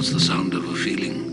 What's the sound of a feeling?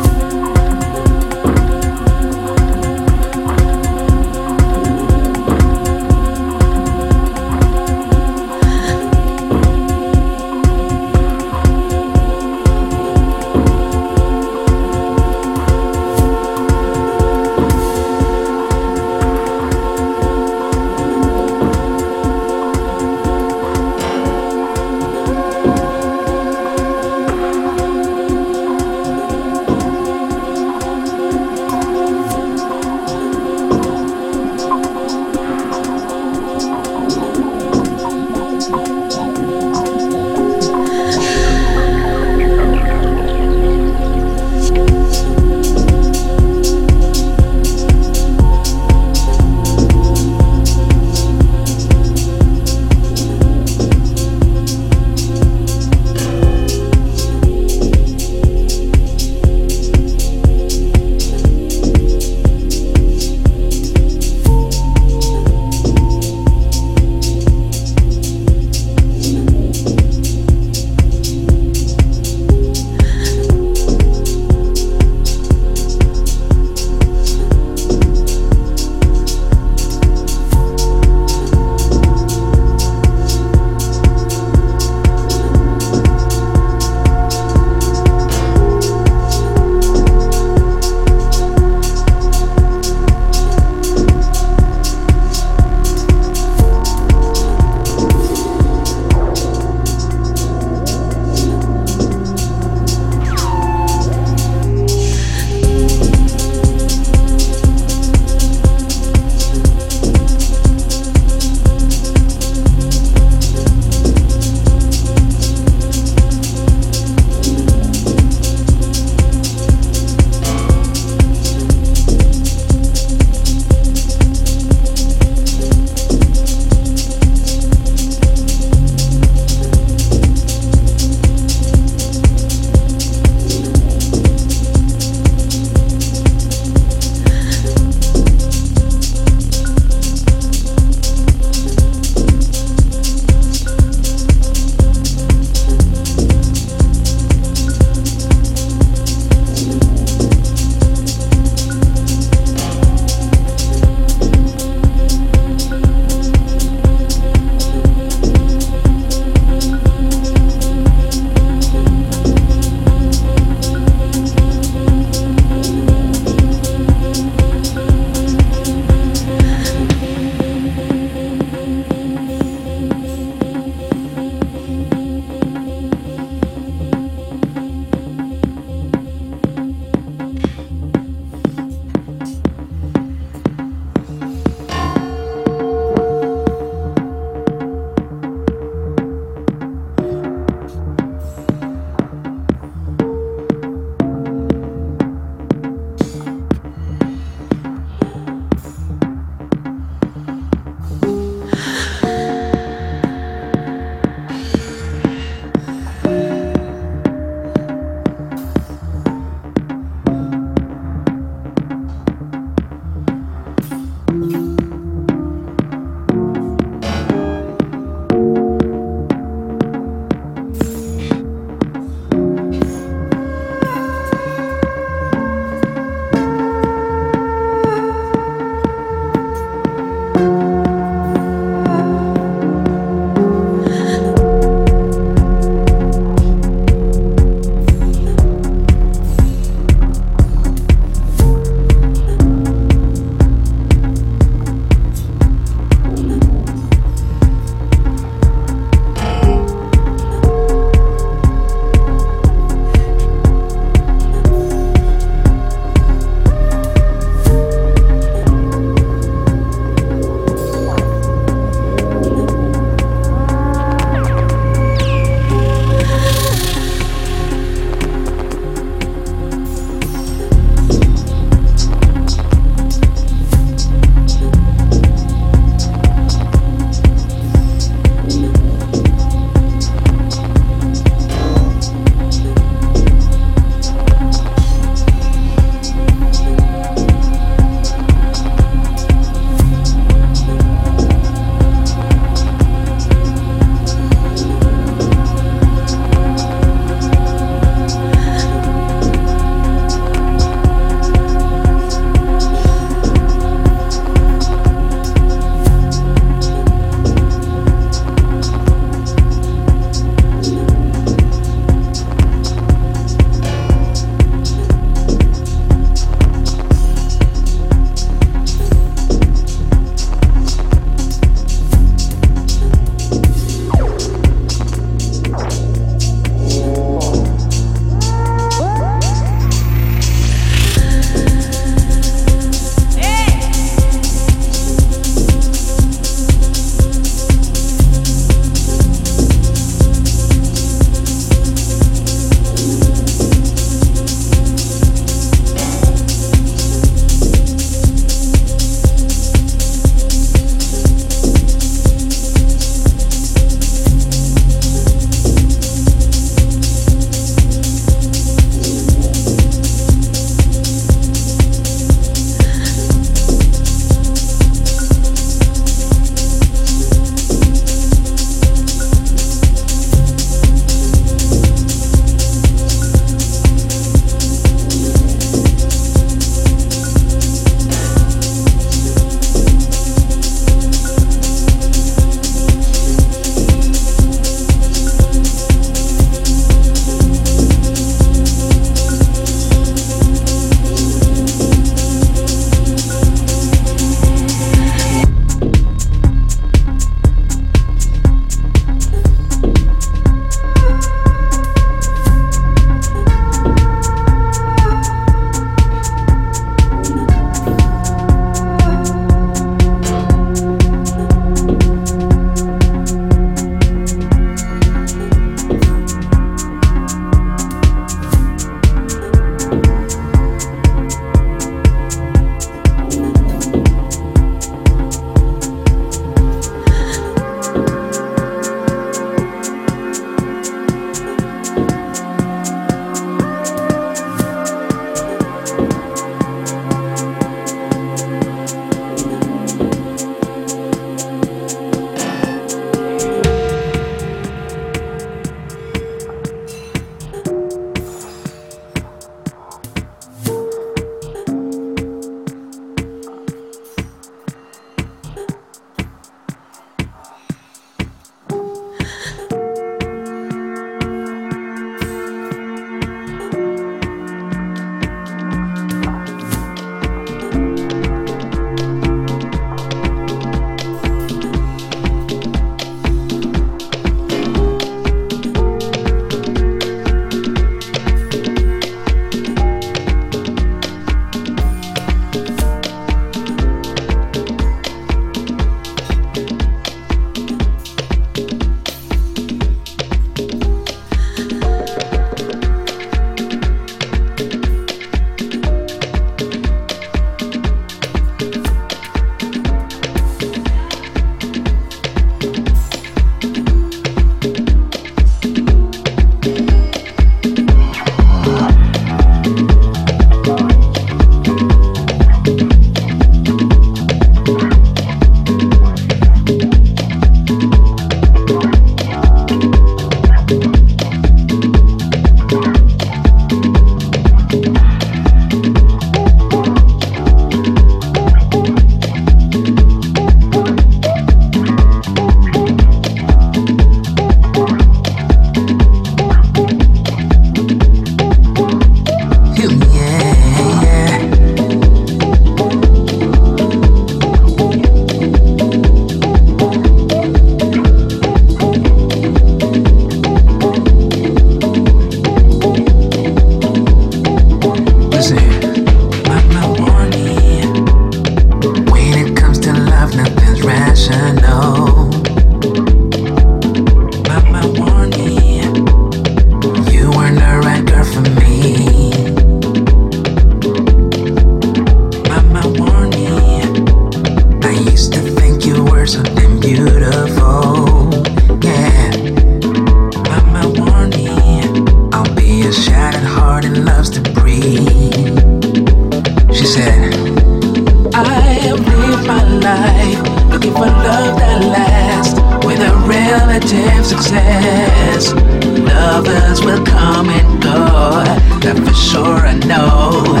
Sure I know.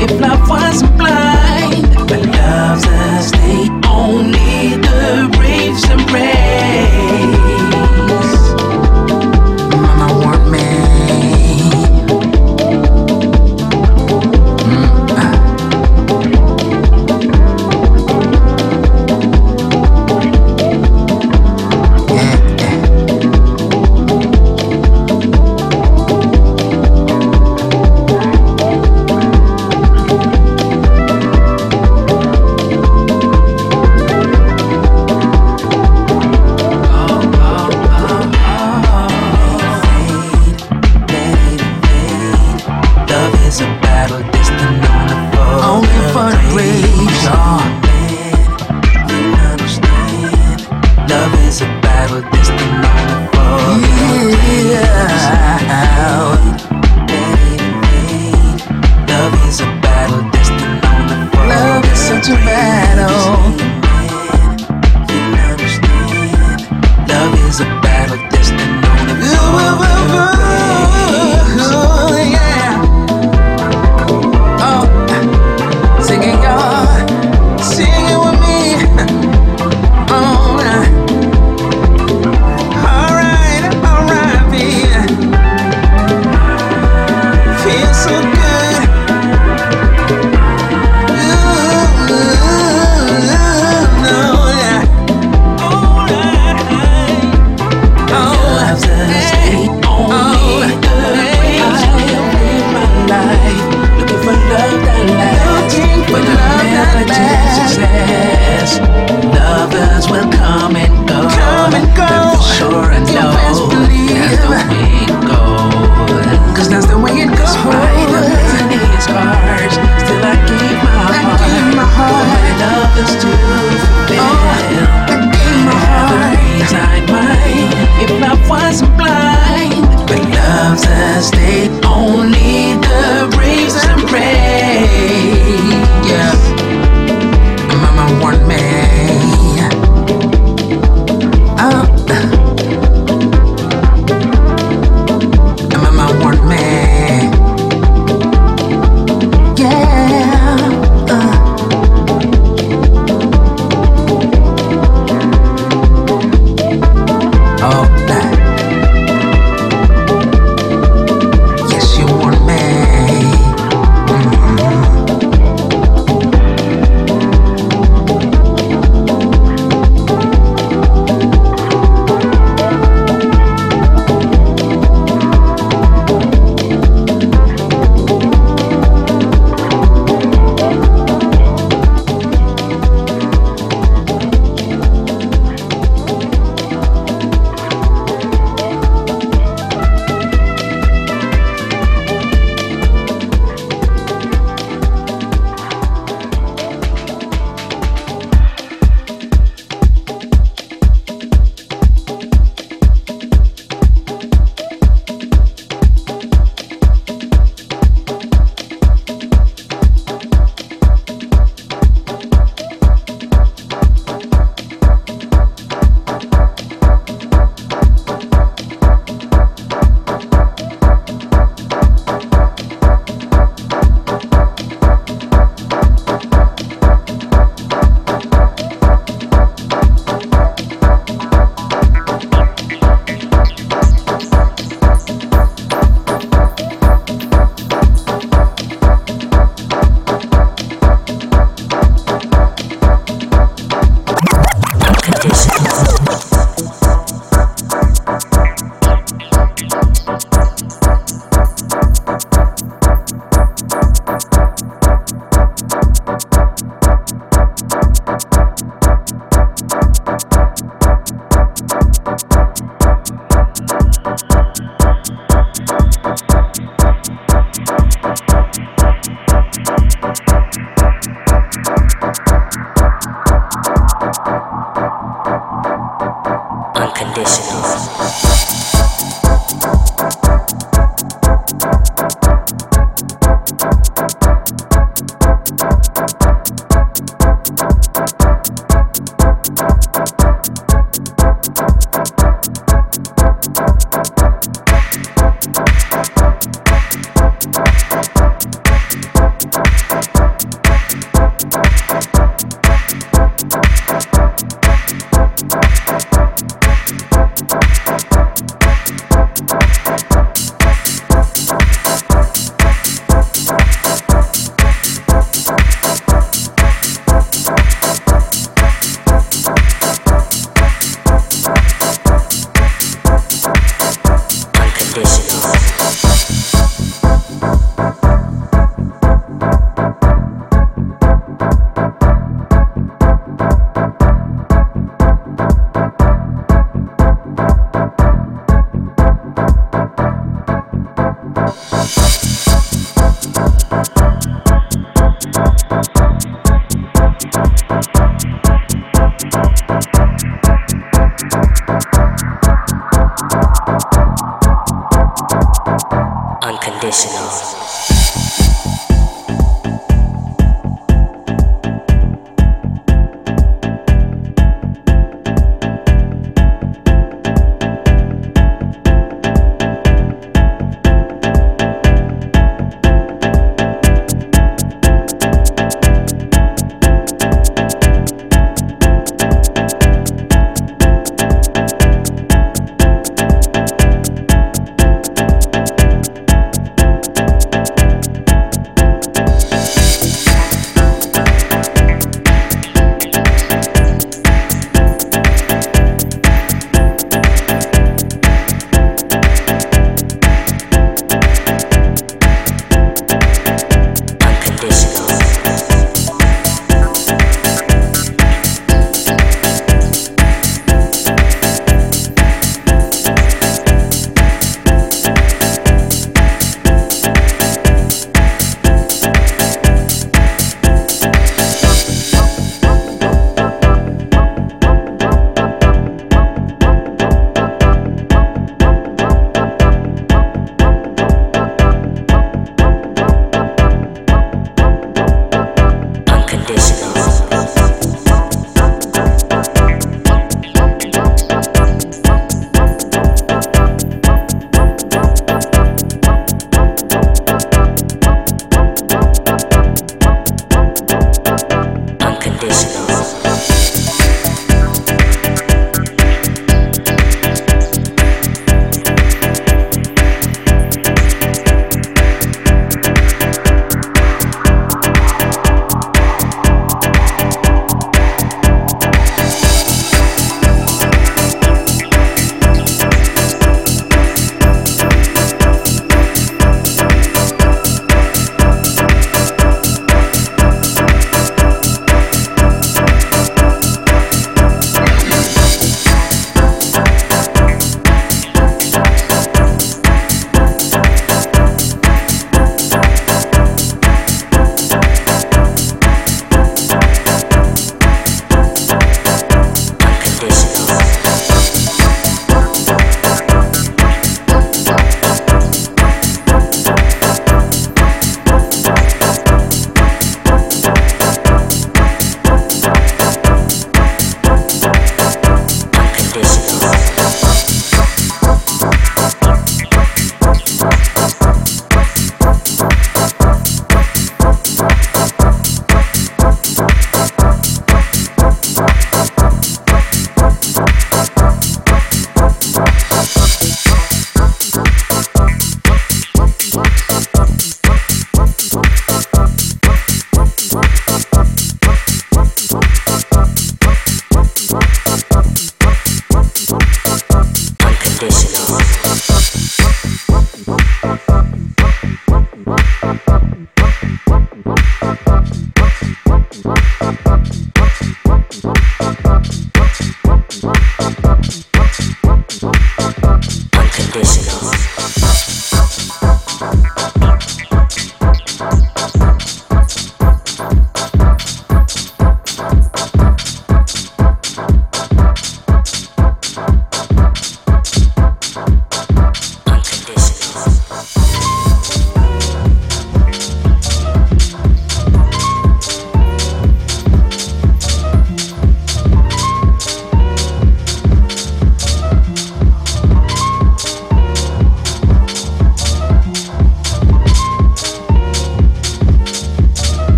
If love was blind,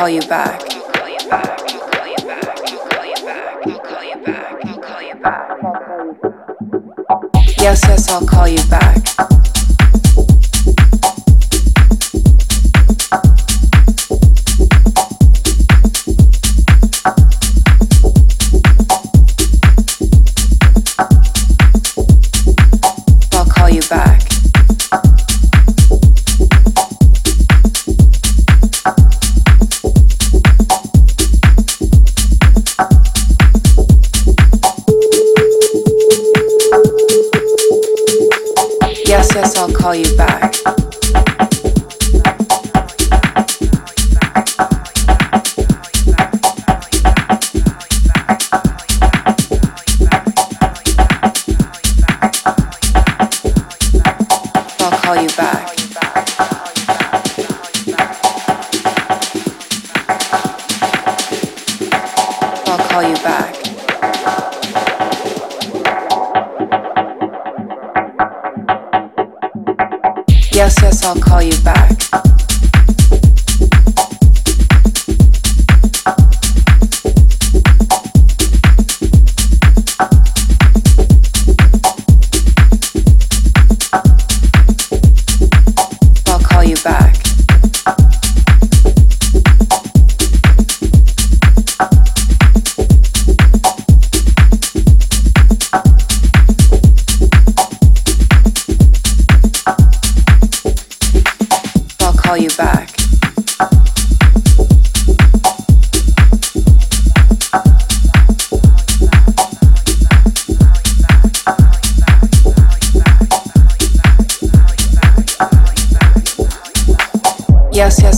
call you back. Yes, yes, I'll call you back.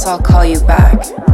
I'll call you back.